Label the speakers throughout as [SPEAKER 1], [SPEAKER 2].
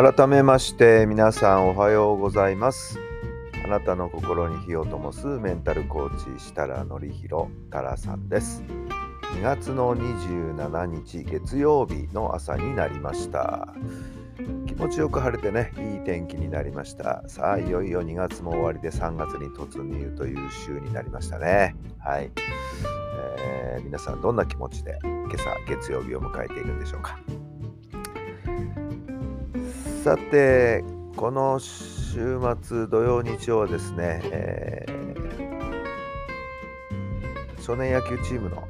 [SPEAKER 1] 改めまして皆さんおはようございます。あなたの心に火を灯すメンタルコーチ設楽範弘太良さんです。2月の27日月曜日の朝になりました。気持ちよく晴れてねいい天気になりました。さあいよいよ2月も終わりで3月に突入という週になりましたね。はい、えー、皆さんどんな気持ちで今朝月曜日を迎えているんでしょうか。さてこの週末土曜日曜はですね、えー、少年野球チームの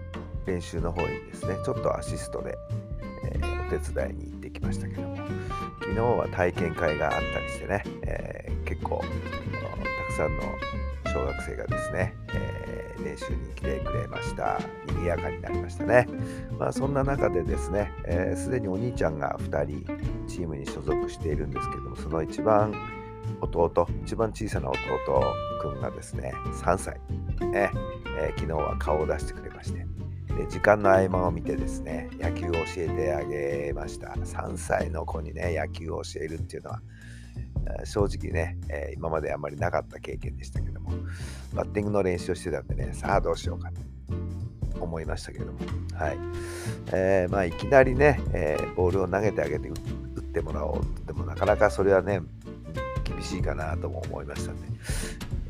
[SPEAKER 1] 練習の方にですねちょっとアシストで、えー、お手伝いに行ってきましたけども昨日は体験会があったりしてね、えー、結構さんの小学生がですね、えー、練習に来てくれました。賑やかになりましたね。まあそんな中でですね、す、えー、で、にお兄ちゃんが2人チームに所属しているんですけども、その一番弟、一番小さな弟くんがですね、3歳、ねえー、昨日は顔を出してくれまして、で時間の合間を見てですね、野球を教えてあげました。3歳の子にね、野球を教えるっていうのは、正直ね、えー、今まであまりなかった経験でしたけども、バッティングの練習をしてたんでね、さあどうしようかと思いましたけども、はい。えー、まあ、いきなりね、えー、ボールを投げてあげて打ってもらおうってっても、なかなかそれはね、厳しいかなとも思いましたんで、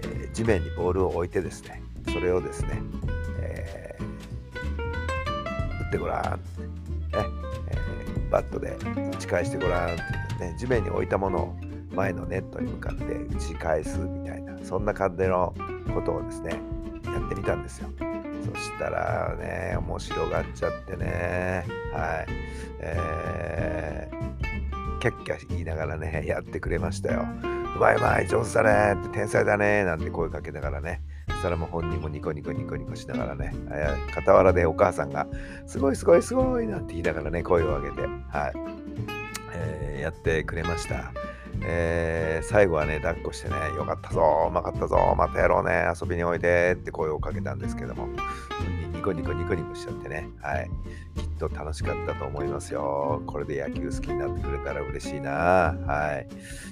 [SPEAKER 1] え地面にボールを置いてですね、それをですね、え打ってごらん、ねえバットで打ち返してごらんって、ね、地面に置いたものを前のネットに向かって打ち返すみたいなそんな感じのことをですねやってみたんですよ。そしたらね面白がっちゃってねはい。えー、キャッキャ言いながらねやってくれましたよ。うまいうまい上手だねって天才だねなんて声かけながらね。そしたらもう本人もニコニコニコニコしながらね、傍らでお母さんが、すごいすごいすごいなんて言いながらね、声を上げて、はい、えー、やってくれました。えー、最後はね、抱っこしてね、よかったぞ、うまかったぞ、またやろうね、遊びにおいでって声をかけたんですけども、ニコニコニコニコしちゃってね、はい、きっと楽しかったと思いますよ。これで野球好きになってくれたら嬉しいな、はい、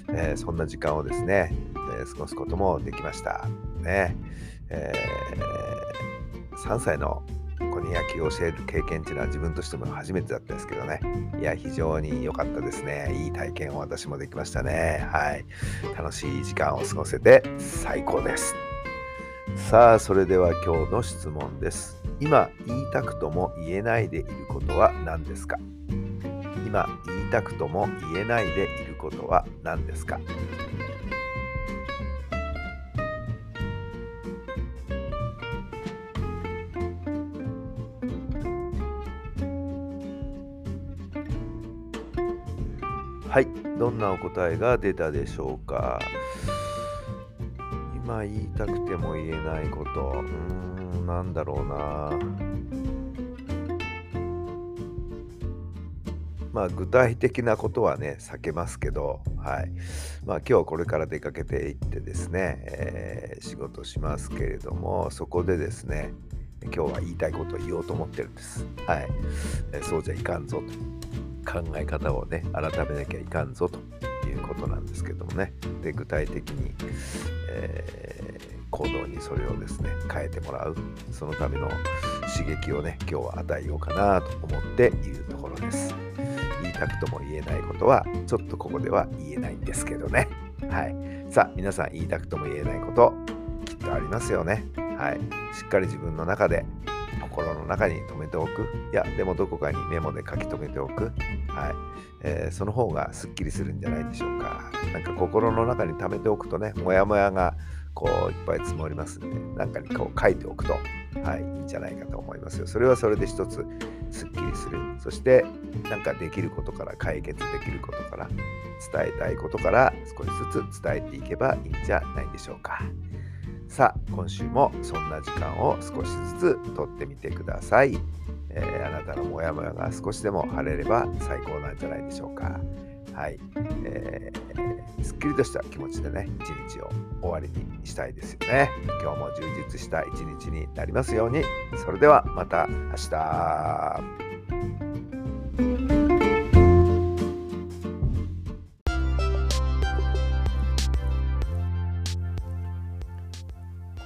[SPEAKER 1] えー、そんな時間をですね、えー、過ごすこともできました。ね、えー、3歳の子に野球を教える経験っていうのは自分としても初めてだったんですけどね。いや、非常に良かったですね。いい体験を私もできましたね。はい。楽しい時間を過ごせて最高です。さあ、それでは今日の質問です。今言いたくとも言えないでいることは何ですか？今言いたくとも言えないでいることは何ですか？はい、どんなお答えが出たでしょうか？今言いたくても言えないこと、うーん、なんだろうな。まあ、具体的なことはね、避けますけど、はい。まあ、今日これから出かけていってですね、えー、仕事しますけれども、そこでですね、今日は言いたいことを言おうと思ってるんです。はい。えー、そうじゃいかんぞと。考え方をね改めなきゃいかんぞということなんですけどもね。で具体的に、えー、行動にそれをですね変えてもらう。そのための刺激をね今日は与えようかなと思っているところです。言いたくとも言えないことはちょっとここでは言えないんですけどね。はい。さあ皆さん言いたくとも言えないこときっとありますよね。はい。しっかり自分の中で心の中に留めておく。いや、でもどこかにメモで書き留めておく。はい。えー、その方がすっきりするんじゃないでしょうか。なんか心の中に溜めておくとね、もやもやがこういっぱい積もりますんで、なんかにこう書いておくと、はい、いいんじゃないかと思いますよ。それはそれで一つすっきりする。そしてなんかできることから解決できることから伝えたいことから少しずつ伝えていけばいいんじゃないでしょうか。さあ、今週もそんな時間を少しずつとってみてください。えー、あなたのモヤモヤが少しでも晴れれば最高なんじゃないでしょうか。はい、えー、すっきりとした気持ちでね、一日を終わりにしたいですよね。今日も充実した一日になりますように。それではまた明日。